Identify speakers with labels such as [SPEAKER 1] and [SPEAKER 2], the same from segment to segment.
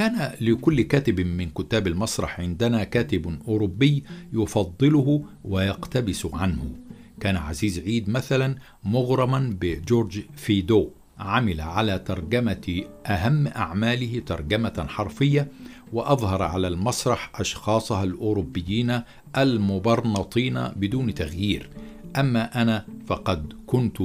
[SPEAKER 1] كان لكل كاتب من كتاب المسرح عندنا كاتب أوروبي يفضله ويقتبس عنه. كان عزيز عيد مثلا مغرما بجورج فيدو عمل على ترجمة أهم أعماله ترجمة حرفية وأظهر على المسرح أشخاصها الأوروبيين المبرنطين بدون تغيير. أما أنا فقد كنت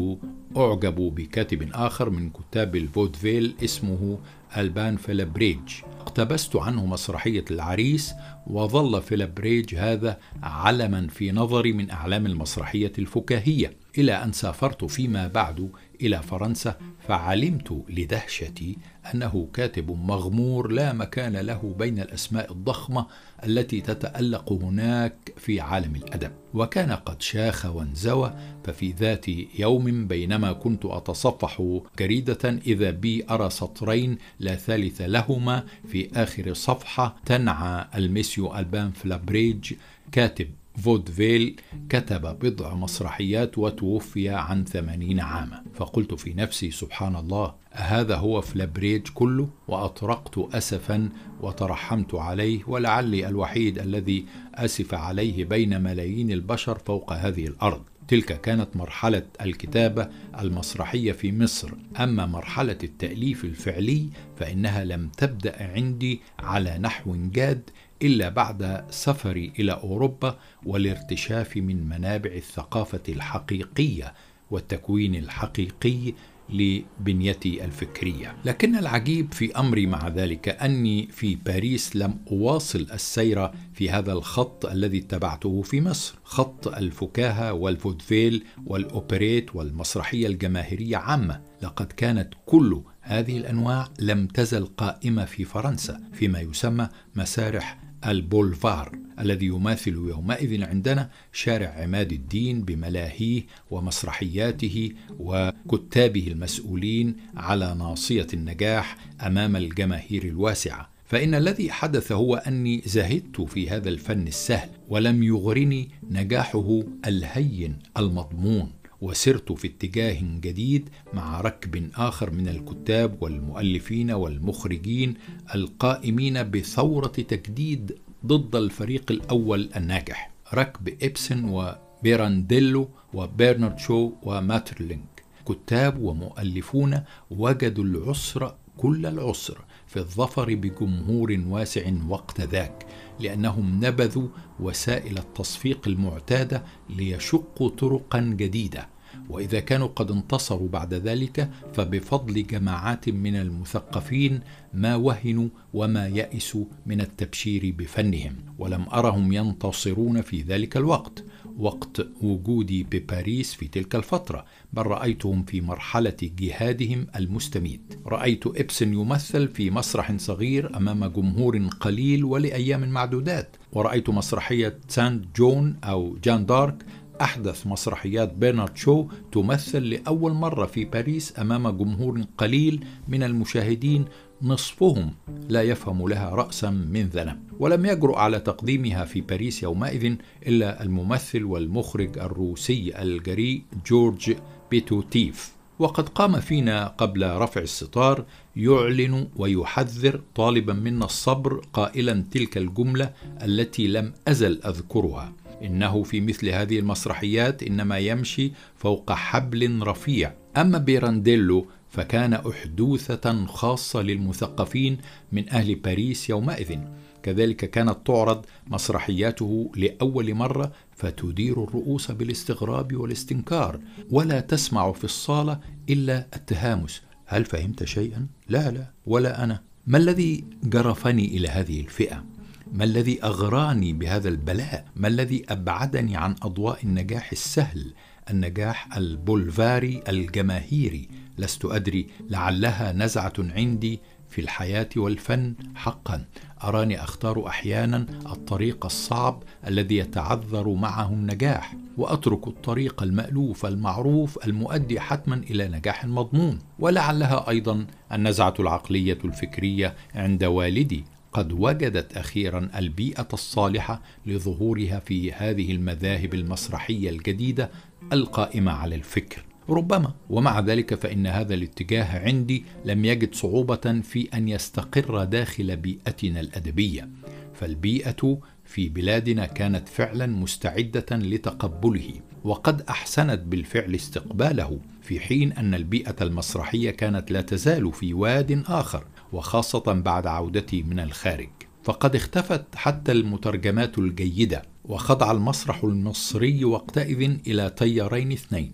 [SPEAKER 1] أعجب بكاتب آخر من كتاب الفودفيل اسمه ألبان فيلبريج اقتبست عنه مسرحية العريس وظل فيلبريج هذا علما في نظري من أعلام المسرحية الفكاهية إلى أن سافرت فيما بعد إلى فرنسا فعلمت لدهشتي أنه كاتب مغمور لا مكان له بين الأسماء الضخمة التي تتألق هناك في عالم الأدب. وكان قد شاخ وانزوى ففي ذات يوم بينما كنت أتصفح جريدة إذا بي أرى سطرين لا ثالث لهما في آخر صفحة تنعى الميسيو ألبان فلابريج كاتب فودفيل كتب بضع مسرحيات وتوفي عن ثمانين عاما. فقلت في نفسي سبحان الله أهذا هو فلابريج كله؟ وأطرقت أسفا وترحمت عليه ولعلي الوحيد الذي أسف عليه بين ملايين البشر فوق هذه الأرض. تلك كانت مرحلة الكتابة المسرحية في مصر، أما مرحلة التأليف الفعلي فإنها لم تبدأ عندي على نحو جاد إلا بعد سفري إلى أوروبا والارتشاف من منابع الثقافة الحقيقية والتكوين الحقيقي لبنيتي الفكرية. لكن العجيب في أمري مع ذلك أني في باريس لم أواصل السير في هذا الخط الذي اتبعته في مصر. خط الفكاهة والفودفيل والأوبريت والمسرحية الجماهيرية عامة. لقد كانت كل هذه الأنواع لم تزل قائمة في فرنسا فيما يسمى مسارح البولفار الذي يماثل يومئذ عندنا شارع عماد الدين بملاهيه ومسرحياته وكتابه المسؤولين على ناصية النجاح أمام الجماهير الواسعة. فإن الذي حدث هو أني زهدت في هذا الفن السهل ولم يغرني نجاحه الهين المضمون. وسرت في اتجاه جديد مع ركب آخر من الكتاب والمؤلفين والمخرجين القائمين بثورة تجديد ضد الفريق الأول الناجح ركب إبسن وبيرانديلو وبرنارد شو وماترلينج كتاب ومؤلفون وجدوا العسر كل العسر في الظفر بجمهور واسع وقت ذاك لأنهم نبذوا وسائل التصفيق المعتادة ليشقوا طرقا جديدة. وإذا كانوا قد انتصروا بعد ذلك فبفضل جماعات من المثقفين ما وهنوا وما يئسوا من التبشير بفنهم ولم أرهم ينتصرون في ذلك الوقت وقت وجودي بباريس في تلك الفترة بل رأيتهم في مرحلة جهادهم المستميت. رأيت إبسن يمثل في مسرح صغير أمام جمهور قليل ولأيام معدودات ورأيت مسرحية سانت جون أو جان دارك أحدث مسرحيات بيرنارد شو تمثل لأول مرة في باريس أمام جمهور قليل من المشاهدين نصفهم لا يفهم لها رأسا من ذنب. ولم يجرؤ على تقديمها في باريس يومئذ إلا الممثل والمخرج الروسي الجريء جورج بيتوييف. وقد قام فينا قبل رفع الستار يعلن ويحذر طالبا منا الصبر قائلا تلك الجملة التي لم أزل أذكرها. إنه في مثل هذه المسرحيات إنما يمشي فوق حبل رفيع. أما بيرانديلو فكان أحدوثة خاصة للمثقفين من أهل باريس يومئذ. كذلك كانت تعرض مسرحياته لأول مرة فتدير الرؤوس بالاستغراب والاستنكار ولا تسمع في الصالة إلا التهامس. هل فهمت شيئا؟ لا لا ولا أنا. ما الذي جرفني إلى هذه الفئة؟ ما الذي أغراني بهذا البلاء؟ ما الذي أبعدني عن أضواء النجاح السهل؟ النجاح البولفاري الجماهيري. لست أدري لعلها نزعة عندي في الحياة والفن حقا. أراني أختار أحيانا الطريق الصعب الذي يتعذر معه النجاح وأترك الطريق المألوف المعروف المؤدي حتما إلى نجاح مضمون. ولعلها أيضا النزعة العقلية الفكرية عند والدي. قد وجدت أخيرا البيئة الصالحة لظهورها في هذه المذاهب المسرحية الجديدة القائمة على الفكر. ربما ومع ذلك فإن هذا الاتجاه عندي لم يجد صعوبة في أن يستقر داخل بيئتنا الأدبية. فالبيئة في بلادنا كانت فعلا مستعدة لتقبله وقد أحسنت بالفعل استقباله في حين أن البيئة المسرحية كانت لا تزال في واد آخر. وخاصة بعد عودتي من الخارج. فقد اختفت حتى المترجمات الجيدة وخضع المسرح المصري وقتئذ إلى تيارين اثنين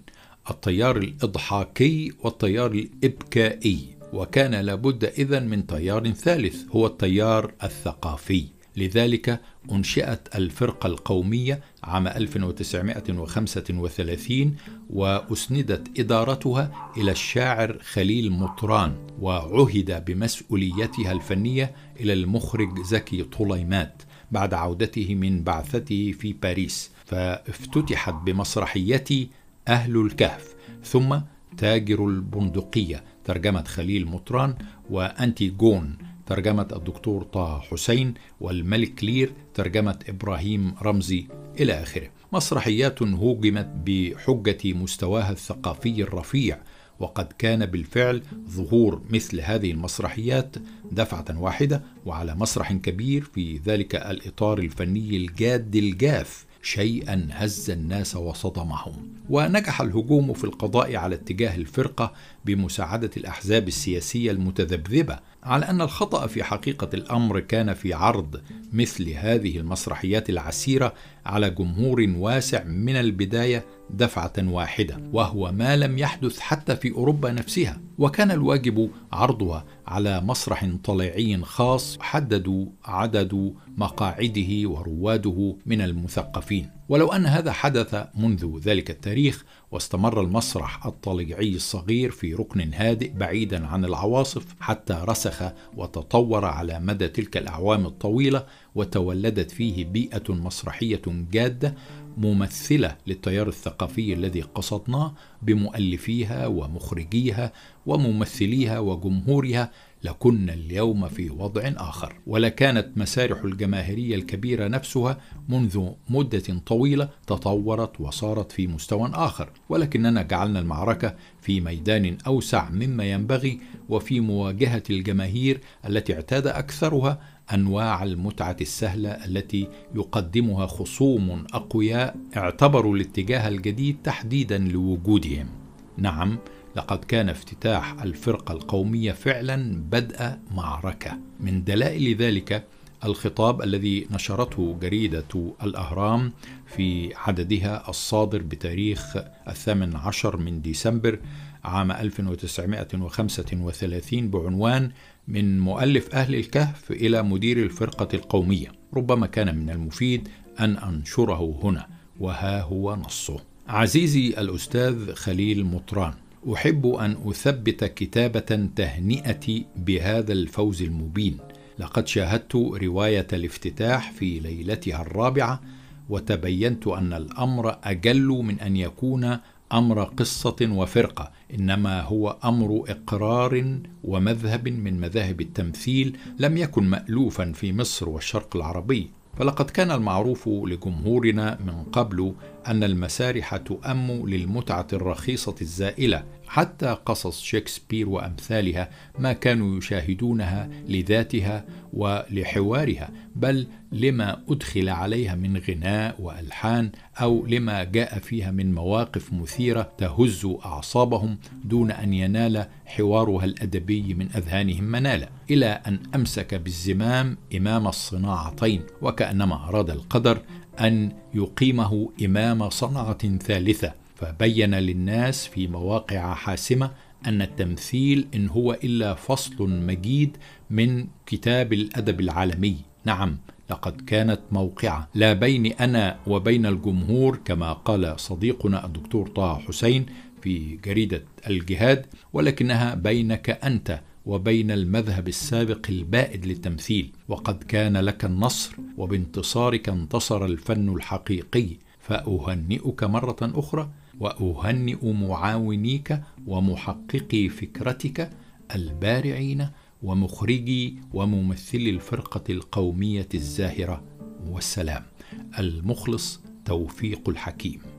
[SPEAKER 1] التيار الإضحاكي والتيار الإبكائي. وكان لابد إذن من تيار ثالث هو التيار الثقافي. لذلك أنشئت الفرقة القومية عام 1935 وأسندت إدارتها إلى الشاعر خليل مطران وعهد بمسؤوليتها الفنية إلى المخرج زكي طليمات بعد عودته من بعثته في باريس. فافتتحت بمسرحيتي أهل الكهف ثم تاجر البندقية ترجمة خليل مطران وأنتيجون ترجمة الدكتور طه حسين والملك لير ترجمة إبراهيم رمزي إلى آخره. مسرحيات هوجمت بحجة مستواها الثقافي الرفيع وقد كان بالفعل ظهور مثل هذه المسرحيات دفعة واحدة وعلى مسرح كبير في ذلك الإطار الفني الجاد الجاف شيئا هز الناس وصدمهم. ونجح الهجوم في القضاء على اتجاه الفرقة بمساعدة الأحزاب السياسية المتذبذبة على أن الخطأ في حقيقة الأمر كان في عرض مثل هذه المسرحيات العسيرة على جمهور واسع من البداية دفعة واحدة وهو ما لم يحدث حتى في أوروبا نفسها. وكان الواجب عرضها على مسرح طليعي خاص حددوا عدد مقاعده ورواده من المثقفين. ولو أن هذا حدث منذ ذلك التاريخ واستمر المسرح الطليعي الصغير في ركن هادئ بعيدا عن العواصف حتى رسخ وتطور على مدى تلك الأعوام الطويلة وتولدت فيه بيئة مسرحية جادة ممثلة للتيار الثقافي الذي قصدناه بمؤلفيها ومخرجيها وممثليها وجمهورها لكنا اليوم في وضع آخر. ولكانت مسارح الجماهيرية الكبيرة نفسها منذ مدة طويلة تطورت وصارت في مستوى آخر. ولكننا جعلنا المعركة في ميدان أوسع مما ينبغي وفي مواجهة الجماهير التي اعتاد أكثرها أنواع المتعة السهلة التي يقدمها خصوم أقوياء اعتبروا الاتجاه الجديد تحديدا لوجودهم. نعم لقد كان افتتاح الفرقة القومية فعلا بدء معركة. من دلائل ذلك الخطاب الذي نشرته جريدة الأهرام في عددها الصادر بتاريخ الثامن عشر من ديسمبر عام 1935 بعنوان من مؤلف أهل الكهف إلى مدير الفرقة القومية. ربما كان من المفيد أن أنشره هنا وها هو نصه. عزيزي الأستاذ خليل مطران أحب أن أثبت كتابة تهنئتي بهذا الفوز المبين. لقد شاهدت رواية الافتتاح في ليلتها الرابعة وتبينت أن الأمر أجل من أن يكون أمر قصة وفرقة إنما هو أمر إقرار ومذهب من مذاهب التمثيل لم يكن مالوفا في مصر والشرق العربي. فلقد كان المعروف لجمهورنا من قبل أن المسارح تؤم للمتعة الرخيصة الزائلة حتى قصص شكسبير وأمثالها ما كانوا يشاهدونها لذاتها ولحوارها بل لما أدخل عليها من غناء وألحان أو لما جاء فيها من مواقف مثيرة تهز أعصابهم دون أن ينال حوارها الأدبي من أذهانهم منالا. إلى أن أمسك بالزمام إمام الصناعتين وكأنما أراد القدر أن يقيمه إمام صنعه ثالثة. فبين للناس في مواقع حاسمة أن التمثيل إن هو إلا فصل مجيد من كتاب الأدب العالمي. نعم لقد كانت موقعة. لا بيني أنا وبين الجمهور كما قال صديقنا الدكتور طه حسين في جريدة الجهاد ولكنها بينك أنت وبين المذهب السابق البائد للتمثيل. وقد كان لك النصر وبانتصارك انتصر الفن الحقيقي. فأهنئك مرة أخرى وأهنئ معاونيك ومحققي فكرتك البارعين ومخرجي وممثلي الفرقة القومية الزاهرة. والسلام. المخلص توفيق الحكيم.